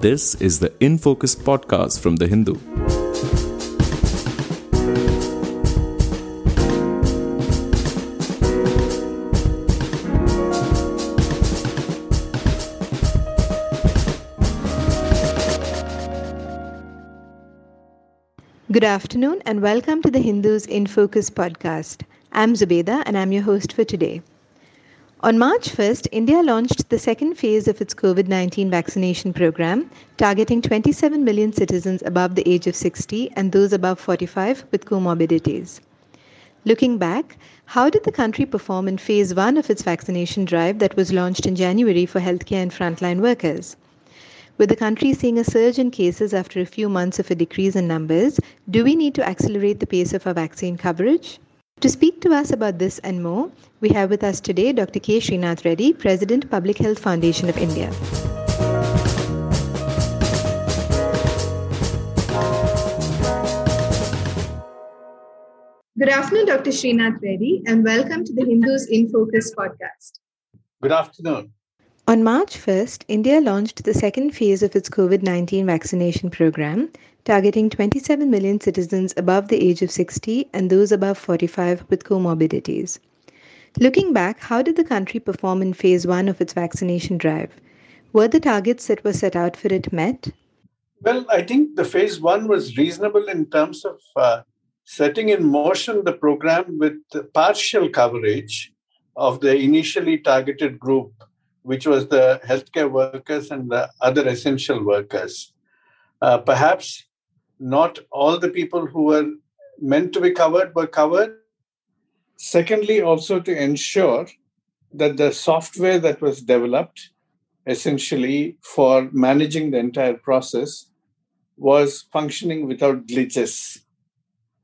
This is the In Focus podcast from The Hindu. Good afternoon and welcome to the Hindu's in Focus podcast. I'm Zubeda and I'm your host for today. On March 1st, India launched the second phase of its COVID 19 vaccination program, targeting 27 million citizens above the age of 60 and those above 45 with comorbidities. Looking back, how did the country perform in phase 1 of its vaccination drive that was launched in January for healthcare and frontline workers? With the country seeing a surge in cases after a few months of a decrease in numbers, do we need to accelerate the pace of our vaccine coverage? To speak to us about this and more, we have with us today Dr. K. Srinath Reddy, President, Public Health Foundation of India. Good afternoon, Dr. Srinath Reddy, and welcome to the Hindu's in Focus podcast. Good afternoon. On March 1st, India launched the second phase of its COVID 19 vaccination program, targeting 27 million citizens above the age of 60 and those above 45 with comorbidities. Looking back, how did the country perform in phase one of its vaccination drive? Were the targets that were set out for it met? Well, I think the phase one was reasonable in terms of uh, setting in motion the program with partial coverage of the initially targeted group which was the healthcare workers and the other essential workers. Uh, perhaps not all the people who were meant to be covered were covered. Secondly, also to ensure that the software that was developed essentially for managing the entire process was functioning without glitches.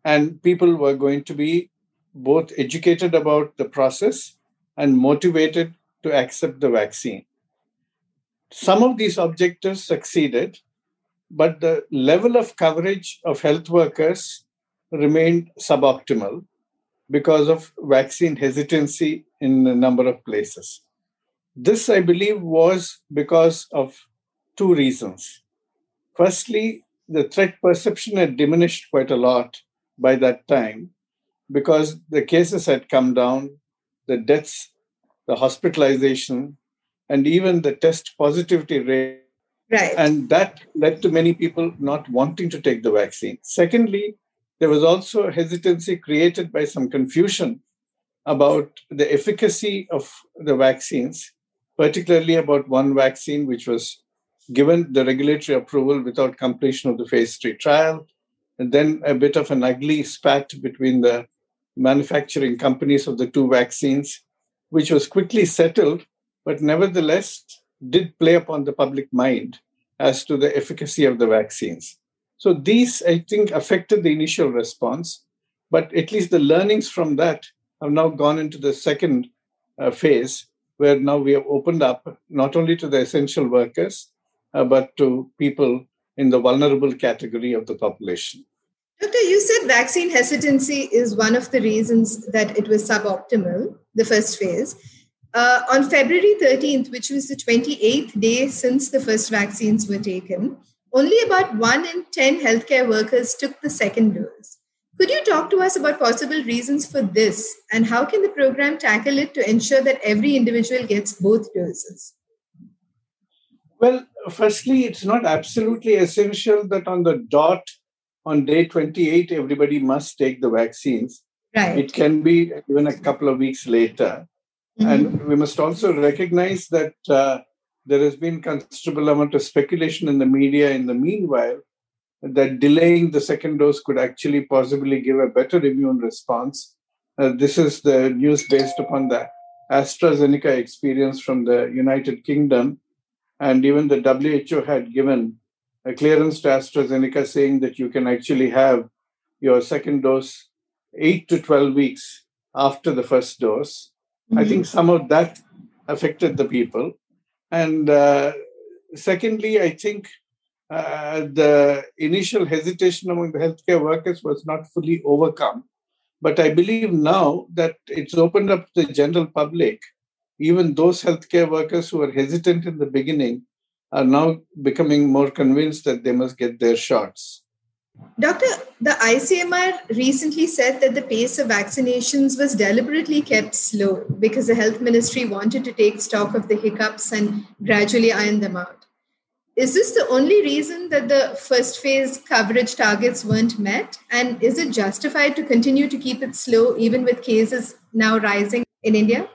And people were going to be both educated about the process and motivated to accept the vaccine. Some of these objectives succeeded, but the level of coverage of health workers remained suboptimal because of vaccine hesitancy in a number of places. This, I believe, was because of two reasons. Firstly, the threat perception had diminished quite a lot by that time because the cases had come down, the deaths the hospitalization, and even the test positivity rate. Right. And that led to many people not wanting to take the vaccine. Secondly, there was also hesitancy created by some confusion about the efficacy of the vaccines, particularly about one vaccine which was given the regulatory approval without completion of the phase three trial, and then a bit of an ugly spat between the manufacturing companies of the two vaccines which was quickly settled, but nevertheless did play upon the public mind as to the efficacy of the vaccines. So these, I think, affected the initial response, but at least the learnings from that have now gone into the second uh, phase, where now we have opened up not only to the essential workers, uh, but to people in the vulnerable category of the population. Doctor, you said vaccine hesitancy is one of the reasons that it was suboptimal, the first phase. Uh, on February 13th, which was the 28th day since the first vaccines were taken, only about 1 in 10 healthcare workers took the second dose. Could you talk to us about possible reasons for this and how can the program tackle it to ensure that every individual gets both doses? Well, firstly, it's not absolutely essential that on the dot on day 28, everybody must take the vaccines. Right. It can be even a couple of weeks later. Mm-hmm. And we must also recognize that uh, there has been considerable amount of speculation in the media in the meanwhile that delaying the second dose could actually possibly give a better immune response. Uh, this is the news based upon the AstraZeneca experience from the United Kingdom. And even the WHO had given a clearance to AstraZeneca saying that you can actually have your second dose 8 to 12 weeks after the first dose. Mm-hmm. I think some of that affected the people. And uh, secondly, I think uh, the initial hesitation among the healthcare workers was not fully overcome. But I believe now that it's opened up to the general public, even those healthcare workers who were hesitant in the beginning are now becoming more convinced that they must get their shots. Doctor, the ICMR recently said that the pace of vaccinations was deliberately kept slow because the health ministry wanted to take stock of the hiccups and gradually iron them out. Is this the only reason that the first phase coverage targets weren't met? And is it justified to continue to keep it slow even with cases now rising in India?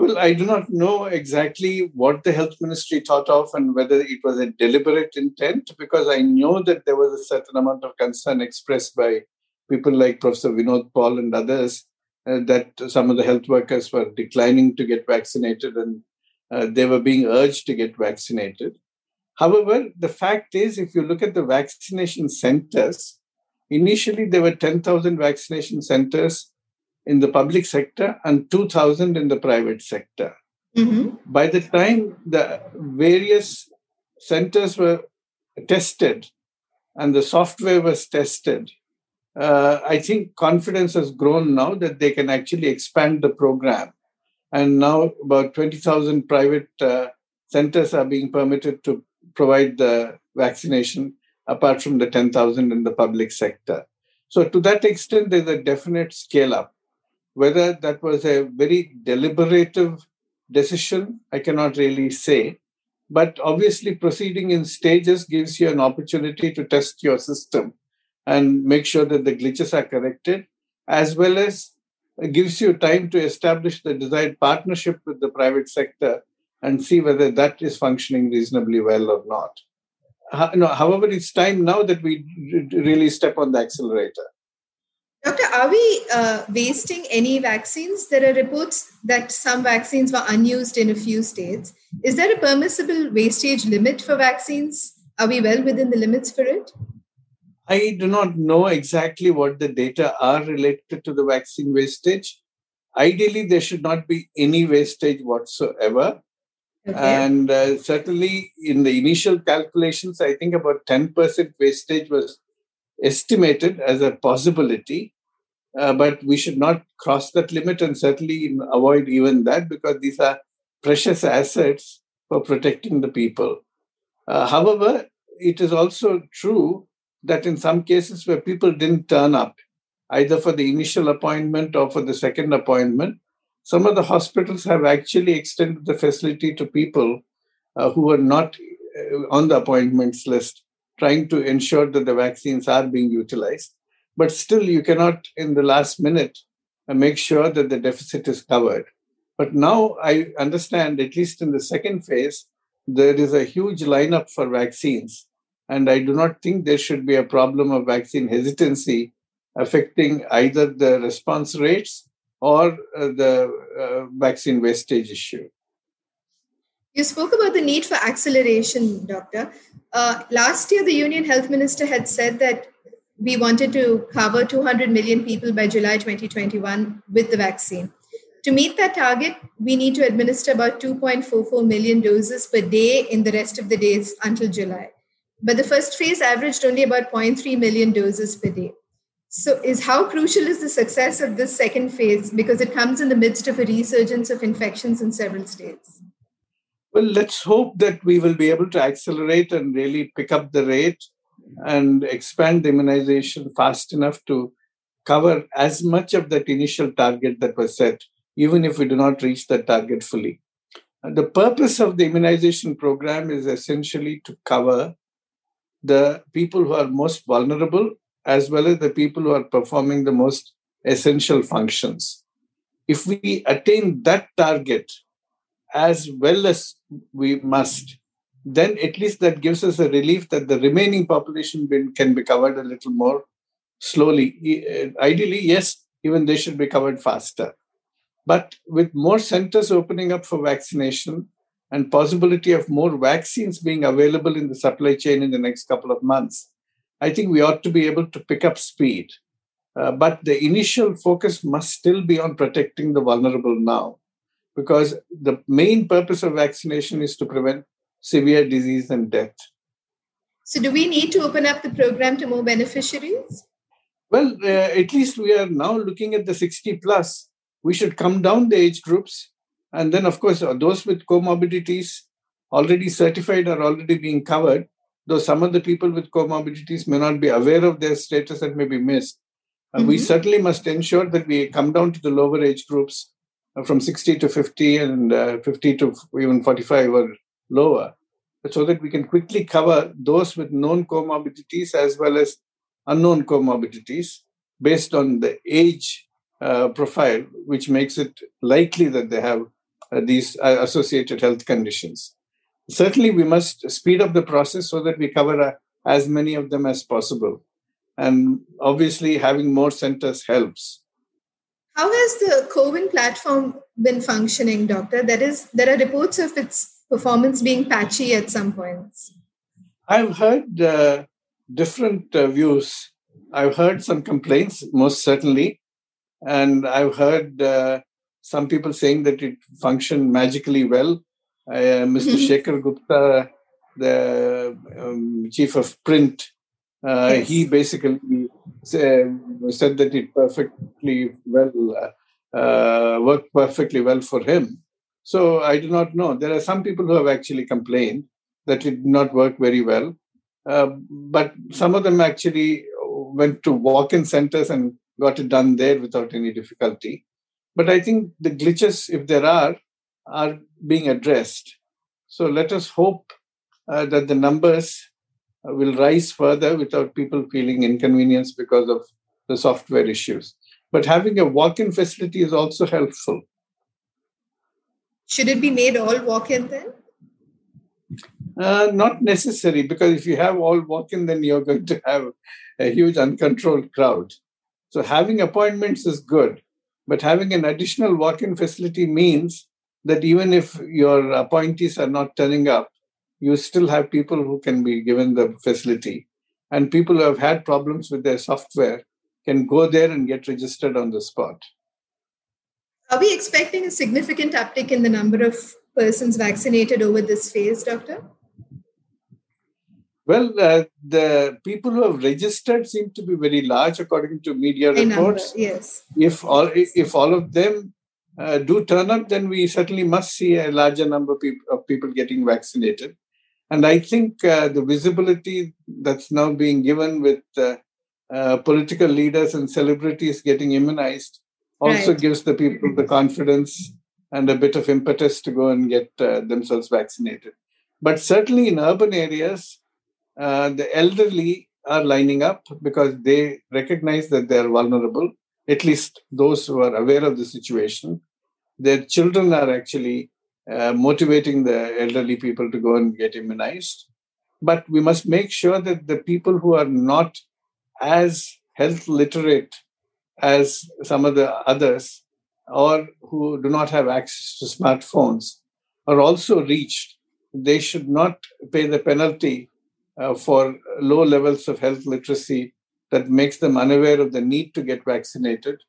Well, I do not know exactly what the health ministry thought of and whether it was a deliberate intent, because I know that there was a certain amount of concern expressed by people like Professor Vinod Paul and others uh, that some of the health workers were declining to get vaccinated and uh, they were being urged to get vaccinated. However, the fact is, if you look at the vaccination centers, initially there were 10,000 vaccination centers in the public sector and 2000 in the private sector. Mm-hmm. By the time the various centers were tested and the software was tested, uh, I think confidence has grown now that they can actually expand the program. And now about 20,000 private uh, centers are being permitted to provide the vaccination apart from the 10,000 in the public sector. So, to that extent, there's a definite scale up. Whether that was a very deliberative decision, I cannot really say. But obviously, proceeding in stages gives you an opportunity to test your system and make sure that the glitches are corrected, as well as gives you time to establish the desired partnership with the private sector and see whether that is functioning reasonably well or not. However, it's time now that we really step on the accelerator. Doctor, are we uh, wasting any vaccines? There are reports that some vaccines were unused in a few states. Is there a permissible wastage limit for vaccines? Are we well within the limits for it? I do not know exactly what the data are related to the vaccine wastage. Ideally, there should not be any wastage whatsoever. Okay. And uh, certainly in the initial calculations, I think about 10% wastage was estimated as a possibility, uh, but we should not cross that limit and certainly avoid even that because these are precious assets for protecting the people. Uh, however, it is also true that in some cases where people didn't turn up, either for the initial appointment or for the second appointment, some of the hospitals have actually extended the facility to people uh, who were not uh, on the appointments list trying to ensure that the vaccines are being utilized. But still, you cannot, in the last minute, uh, make sure that the deficit is covered. But now I understand, at least in the second phase, there is a huge lineup for vaccines. And I do not think there should be a problem of vaccine hesitancy affecting either the response rates or uh, the uh, vaccine wastage issue. You spoke about the need for acceleration, Doctor. Uh, last year, the Union Health Minister had said that we wanted to cover 200 million people by July 2021 with the vaccine. To meet that target, we need to administer about 2.44 million doses per day in the rest of the days until July. But the first phase averaged only about 0.3 million doses per day. So, is how crucial is the success of this second phase because it comes in the midst of a resurgence of infections in several states? Well, let's hope that we will be able to accelerate and really pick up the rate and expand the immunization fast enough to cover as much of that initial target that was set, even if we do not reach that target fully. The purpose of the immunization program is essentially to cover the people who are most vulnerable as well as the people who are performing the most essential functions. If we attain that target as well as we must, then at least that gives us a relief that the remaining population can be covered a little more slowly. Uh, ideally, yes, even they should be covered faster. But with more centers opening up for vaccination and possibility of more vaccines being available in the supply chain in the next couple of months, I think we ought to be able to pick up speed. Uh, but the initial focus must still be on protecting the vulnerable now, because the main purpose of vaccination is to prevent severe disease and death. So, do we need to open up the program to more beneficiaries? Well, uh, at least we are now looking at the 60 plus. We should come down the age groups. And then, of course, uh, those with comorbidities already certified are already being covered, though some of the people with comorbidities may not be aware of their status and may be missed. Uh, We certainly must ensure that we come down to the lower age groups from 60 to 50 and uh, 50 to even 45 or lower, so that we can quickly cover those with known comorbidities as well as unknown comorbidities based on the age uh, profile, which makes it likely that they have uh, these uh, associated health conditions. Certainly, we must speed up the process so that we cover uh, as many of them as possible. And obviously, having more centers helps. How has the CoWIN platform been functioning, Doctor? There is there are reports of its performance being patchy at some points. I've heard uh, different uh, views. I've heard some complaints, most certainly, and I've heard uh, some people saying that it functioned magically well. Uh, Mr. Shekhar Gupta, the um, chief of print, uh, Yes. he basically said, that it perfectly well uh, worked perfectly well for him. So I do not know. There are some people who have actually complained that it did not work very well. Uh, but some of them actually went to walk-in centers and got it done there without any difficulty. But I think the glitches, if there are, are being addressed. So let us hope uh, that the numbers will rise further without people feeling inconvenience because of the software issues. But having a walk-in facility is also helpful. Should it be made all walk-in then? Uh, not necessary, because if you have all walk-in, then you're going to have a huge uncontrolled crowd. So having appointments is good, but having an additional walk-in facility means that even if your appointees are not turning up, you still have people who can be given the facility. And people who have had problems with their software can go there and get registered on the spot. Are we expecting a significant uptick in the number of persons vaccinated over this phase, Doctor? Well, uh, the people who have registered seem to be very large, according to media A number, reports. yes. If all if all of them uh, do turn up, then we certainly must see a larger number of people, of people getting vaccinated. And I think uh, the visibility that's now being given with uh, uh, political leaders and celebrities getting immunized also Right. gives the people the confidence and a bit of impetus to go and get uh, themselves vaccinated. But certainly in urban areas, uh, the elderly are lining up because they recognize that they are vulnerable, at least those who are aware of the situation. Their children are actually uh, motivating the elderly people to go and get immunized. But we must make sure that the people who are not as health literate as some of the others or who do not have access to smartphones are also reached. They should not pay the penalty uh, for low levels of health literacy that makes them unaware of the need to get vaccinated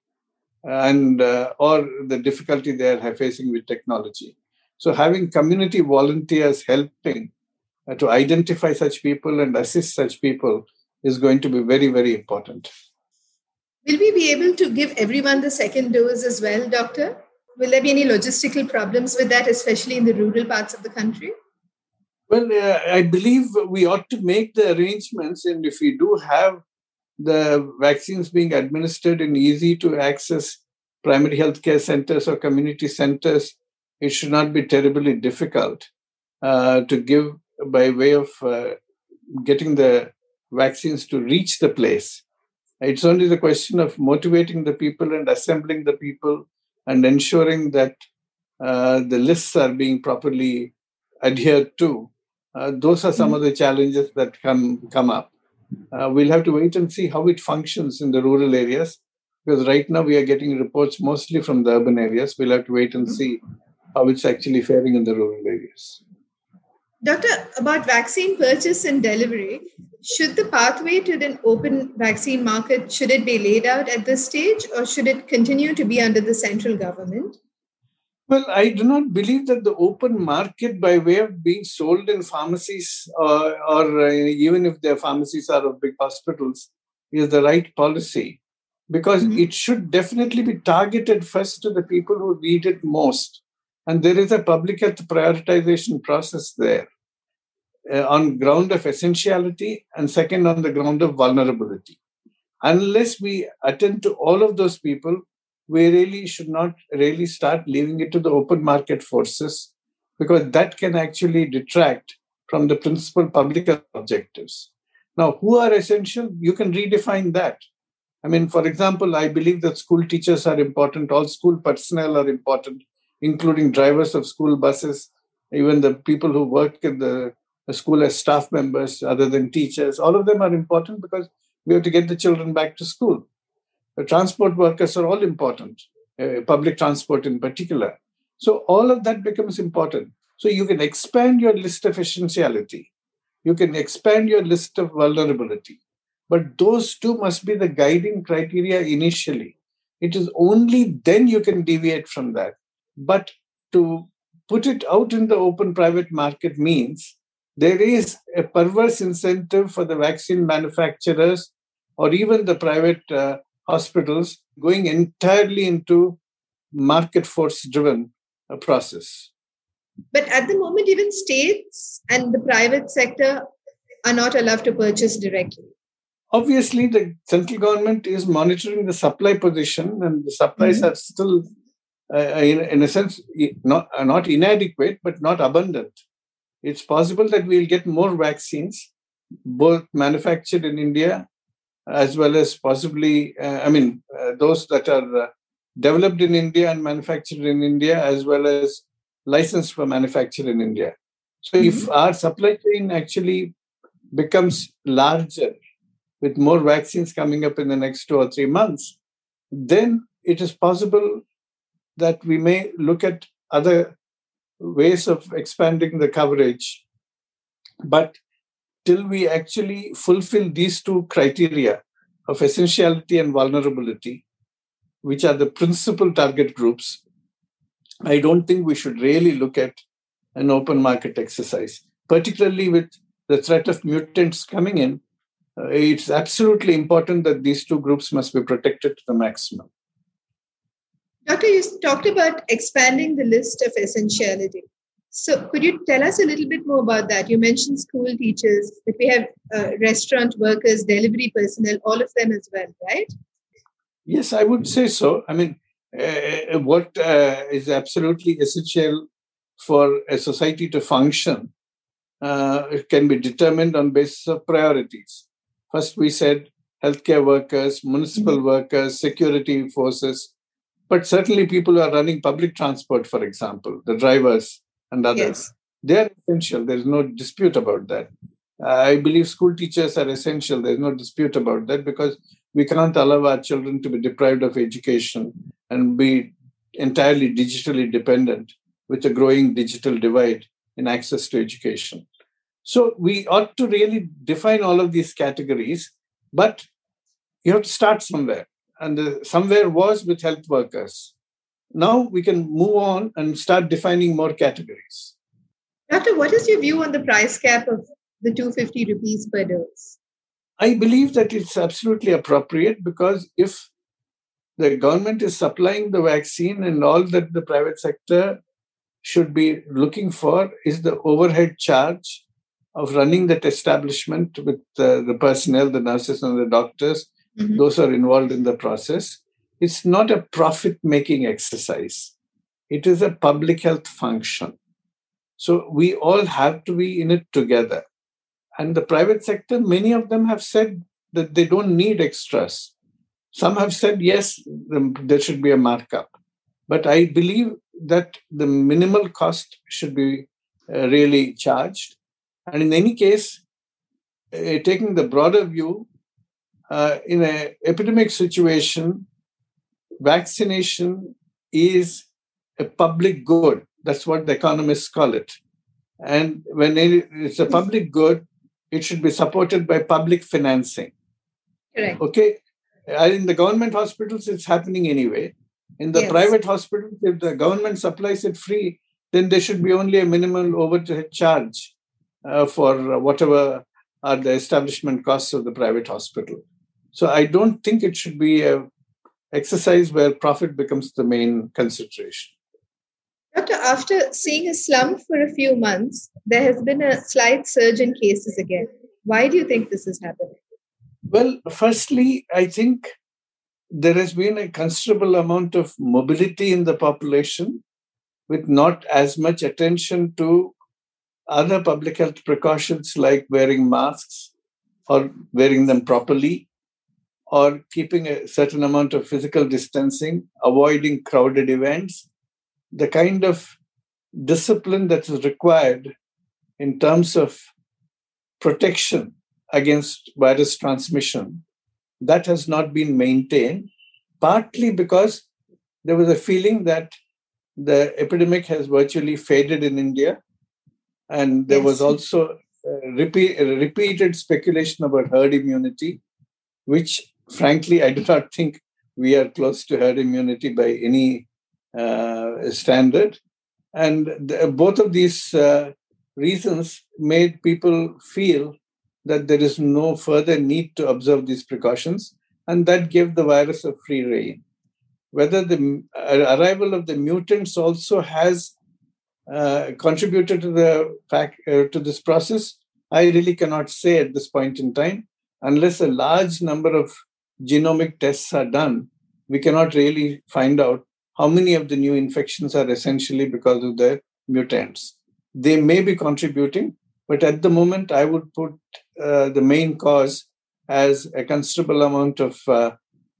and uh, or the difficulty they are facing with technology. So having community volunteers helping uh, to identify such people and assist such people is going to be very, very important. Will we be able to give everyone the second dose as well, Doctor? Will there be any logistical problems with that, especially in the rural parts of the country? Well, uh, I believe we ought to make the arrangements, and if we do have the vaccines being administered in easy to access primary healthcare centers or community centers, it should not be terribly difficult uh, to give by way of uh, getting the vaccines to reach the place. It's only the question of motivating the people and assembling the people and ensuring that uh, the lists are being properly adhered to. Uh, those are some of the challenges that come come up. Uh, we'll have to wait and see how it functions in the rural areas because right now we are getting reports mostly from the urban areas. We'll have to wait and see how it's actually faring in the rural areas. Doctor, about vaccine purchase and delivery, should the pathway to an open vaccine market should it be laid out at this stage or should it continue to be under the central government? Well, I do not believe that the open market, by way of being sold in pharmacies, uh, or uh, even if their pharmacies are of big hospitals, is the right policy because Mhm. it should definitely be targeted first to the people who need it most. And there is a public health prioritization process there uh, on ground of essentiality and second on the ground of vulnerability. Unless we attend to all of those people, we really should not really start leaving it to the open market forces because that can actually detract from the principal public objectives. Now, who are essential? You can redefine that. I mean, for example, I believe that school teachers are important, all school personnel are important, including drivers of school buses, even the people who work in the, the school as staff members, other than teachers. All of them are important because we have to get the children back to school. The transport workers are all important, uh, public transport in particular. So all of that becomes important. So you can expand your list of essentiality. You can expand your list of vulnerability. But those two must be the guiding criteria initially. It is only then you can deviate from that. But to put it out in the open private market means there is a perverse incentive for the vaccine manufacturers or even the private uh, hospitals going entirely into market force driven uh, process. But at the moment, even states and the private sector are not allowed to purchase directly. Obviously, the central government is monitoring the supply position, and the supplies mm-hmm. are still, uh, in, in, a sense, not, not inadequate, but not abundant. It's possible that we'll get more vaccines, both manufactured in India as well as possibly, uh, I mean, uh, those that are uh, developed in India and manufactured in India, as well as licensed for manufacture in India. So, mm-hmm. if our supply chain actually becomes larger with more vaccines coming up in the next two or three months, then it is possible that we may look at other ways of expanding the coverage. But till we actually fulfill these two criteria of essentiality and vulnerability, which are the principal target groups, I don't think we should really look at an open market exercise, particularly with the threat of mutants coming in. Uh, it's absolutely important that these two groups must be protected to the maximum. Doctor, you talked about expanding the list of essentiality. So, could you tell us a little bit more about that? You mentioned school teachers, but we have uh, restaurant workers, delivery personnel, all of them as well, right? Yes, I would say so. I mean, uh, what uh, is absolutely essential for a society to function uh, can be determined on basis of priorities. First, we said healthcare workers, municipal mm-hmm. workers, security forces, but certainly people who are running public transport, for example, the drivers, and others. Yes. They are essential. There is no dispute about that. I believe school teachers are essential. There's no dispute about that because we cannot allow our children to be deprived of education and be entirely digitally dependent with a growing digital divide in access to education. So we ought to really define all of these categories, but you have to start somewhere. And the, somewhere was with health workers. Now we can move on and start defining more categories. Doctor, what is your view on the price cap of the 250 rupees per dose? I believe that it's absolutely appropriate because if the government is supplying the vaccine and all that the private sector should be looking for is the overhead charge of running that establishment with uh, the personnel, the nurses, and the doctors. Mm-hmm. Those are involved in the process. It's not a profit making exercise, it is a public health function. So we all have to be in it together. And the private sector, many of them have said that they don't need extras. Some have said, yes, there should be a markup. But I believe that the minimal cost should be uh, really charged. And in any case, uh, taking the broader view, uh, in an epidemic situation, vaccination is a public good. That's what the economists call it. And when it's a public good, it should be supported by public financing. Correct. Okay. In the government hospitals, it's happening anyway. In the yes. private hospitals, if the government supplies it free, then there should be only a minimal overhead charge uh, for whatever are the establishment costs of the private hospital. So I don't think it should be a exercise where profit becomes the main consideration. Doctor, after seeing a slump for a few months, there has been a slight surge in cases again. Why do you think this is happening? Well, firstly, I think there has been a considerable amount of mobility in the population with not as much attention to other public health precautions like wearing masks or wearing them properly or keeping a certain amount of physical distancing, avoiding crowded events, the kind of discipline that is required in terms of protection against virus transmission, that has not been maintained, partly because there was a feeling that the epidemic has virtually faded in India. And there yes. was also uh, repeat, repeated speculation about herd immunity, which frankly, I do not think we are close to herd immunity by any uh, standard. And the, both of these uh, reasons made people feel that there is no further need to observe these precautions, and that gave the virus a free rein. Whether the uh, arrival of the mutants also has uh, contributed to the fact uh, to this process, I really cannot say at this point in time, unless a large number of genomic tests are done, we cannot really find out how many of the new infections are essentially because of the mutants. They may be contributing, but at the moment, I would put uh, the main cause as a considerable amount of uh,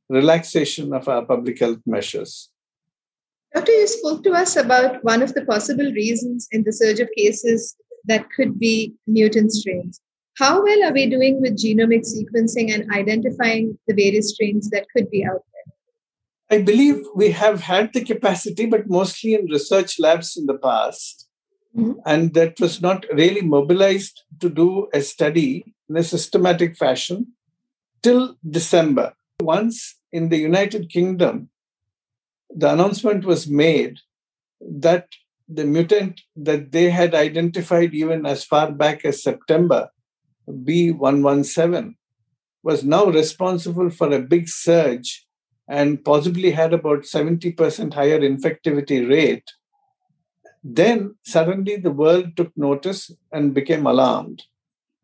relaxation of our public health measures. Doctor, you spoke to us about one of the possible reasons in the surge of cases that could be mutant strains. How well are we doing with genomic sequencing and identifying the various strains that could be out there? I believe we have had the capacity, but mostly in research labs in the past. Mm-hmm. And that was not really mobilized to do a study in a systematic fashion till December. Once in the United Kingdom, the announcement was made that the mutant that they had identified even as far back as September B117 was now responsible for a big surge and possibly had about 70% higher infectivity rate, then suddenly the world took notice and became alarmed.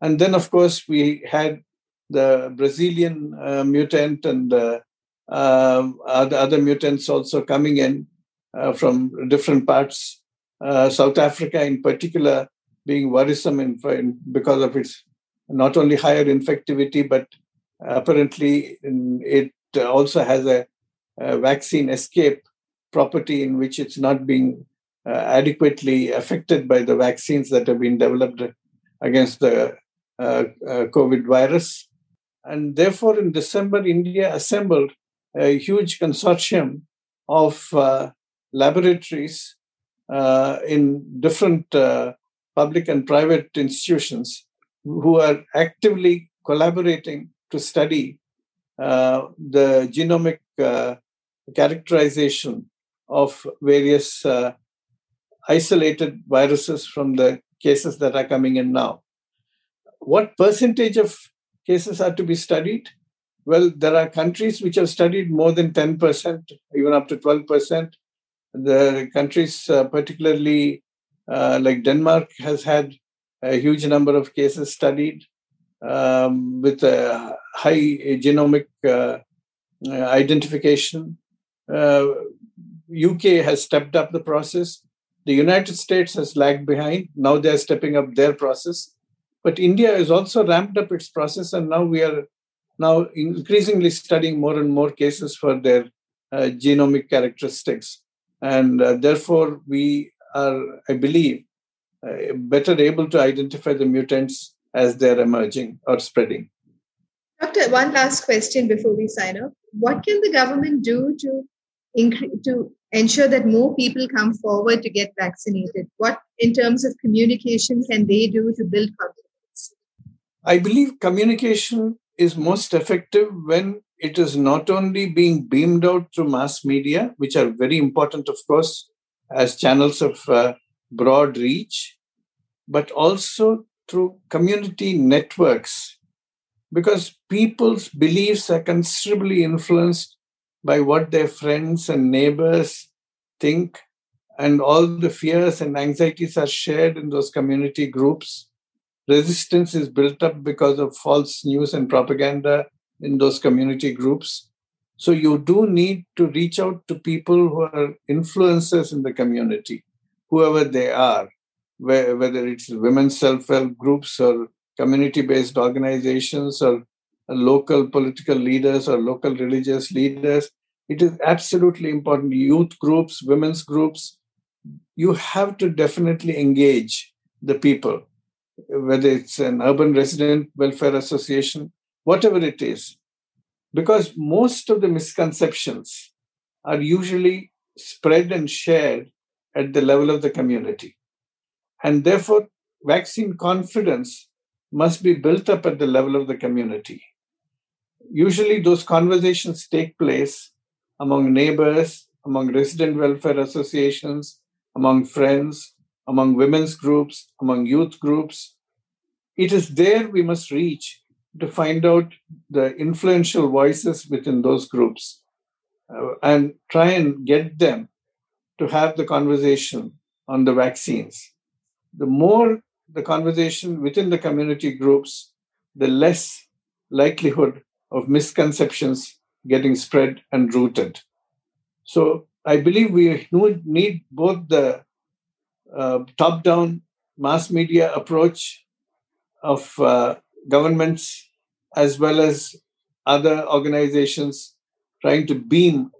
And then, of course, we had the Brazilian uh, mutant and uh, uh, other, mutants also coming in uh, from different parts. Uh, South Africa, in particular, being worrisome in, in, because of its not only higher infectivity, but apparently it also has a, a vaccine escape property in which it's not being uh, adequately affected by the vaccines that have been developed against the uh, uh, COVID virus. And therefore, in December, India assembled a huge consortium of uh, laboratories uh, in different uh, public and private institutions who are actively collaborating to study uh, the genomic uh, characterization of various uh, isolated viruses from the cases that are coming in now. What percentage of cases are to be studied? Well, there are countries which have studied more than 10%, even up to 12%. The countries, uh, particularly uh, like Denmark, has had a huge number of cases studied um, with a high genomic uh, uh identification. UK uh, has stepped up the process. The United States has lagged behind. Now they're stepping up their process. But India has also ramped up its process, and now we are now increasingly studying more and more cases for their uh, genomic characteristics. And uh, therefore, we are, I believe, uh, better able to identify the mutants as they're emerging or spreading. Doctor, one last question before we sign off. What can the government do to incre- to ensure that more people come forward to get vaccinated? What, in terms of communication, can they do to build confidence? I believe communication is most effective when it is not only being beamed out through mass media, which are very important, of course, as channels of uh, broad reach, but also through community networks, because people's beliefs are considerably influenced by what their friends and neighbors think and all the fears and anxieties are shared in those community groups. Resistance is built up because of false news and propaganda in those community groups. So you do need to reach out to people who are influencers in the community, whoever they are, whether it's women's self-help groups or community-based organizations or local political leaders or local religious leaders. It is absolutely important. Youth groups, women's groups, you have to definitely engage the people, whether it's an urban resident welfare association, whatever it is. Because most of the misconceptions are usually spread and shared at the level of the community. And therefore, vaccine confidence must be built up at the level of the community. Usually, those conversations take place among neighbors, among resident welfare associations, among friends, among women's groups, among youth groups. It is there we must reach to find out the influential voices within those groups uh, and try and get them to have the conversation on the vaccines. The more the conversation within the community groups, the less likelihood of misconceptions getting spread and rooted. So I believe we need both the uh, top down mass media approach of uh, governments as well as other organizations trying to beam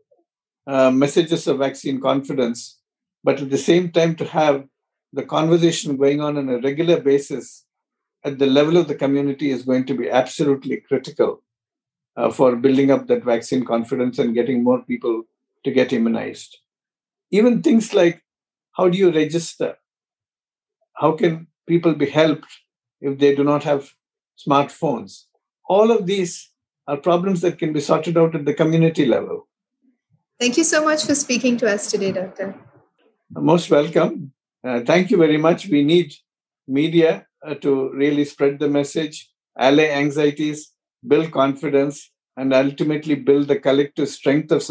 uh, messages of vaccine confidence, but at the same time to have the conversation going on on a regular basis at the level of the community is going to be absolutely critical uh, for building up that vaccine confidence and getting more people to get immunized. Even things like how do you register? How can people be helped if they do not have smartphones? All of these are problems that can be sorted out at the community level. Thank you so much for speaking to us today, Doctor. Most welcome. Uh, thank you very much. We need media uh, to really spread the message, allay anxieties, build confidence, and ultimately build the collective strength of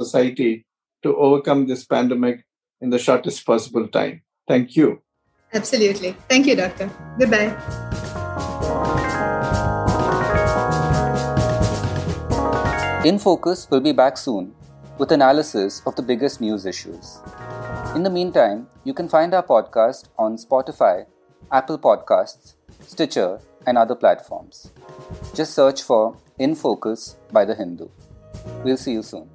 society to overcome this pandemic in the shortest possible time. Thank you. Absolutely. Thank you, Doctor. Goodbye. In Focus will be back soon with analysis of the biggest news issues. In the meantime, you can find our podcast on Spotify, Apple Podcasts, Stitcher, and other platforms. Just search for In Focus by The Hindu. We'll see you soon.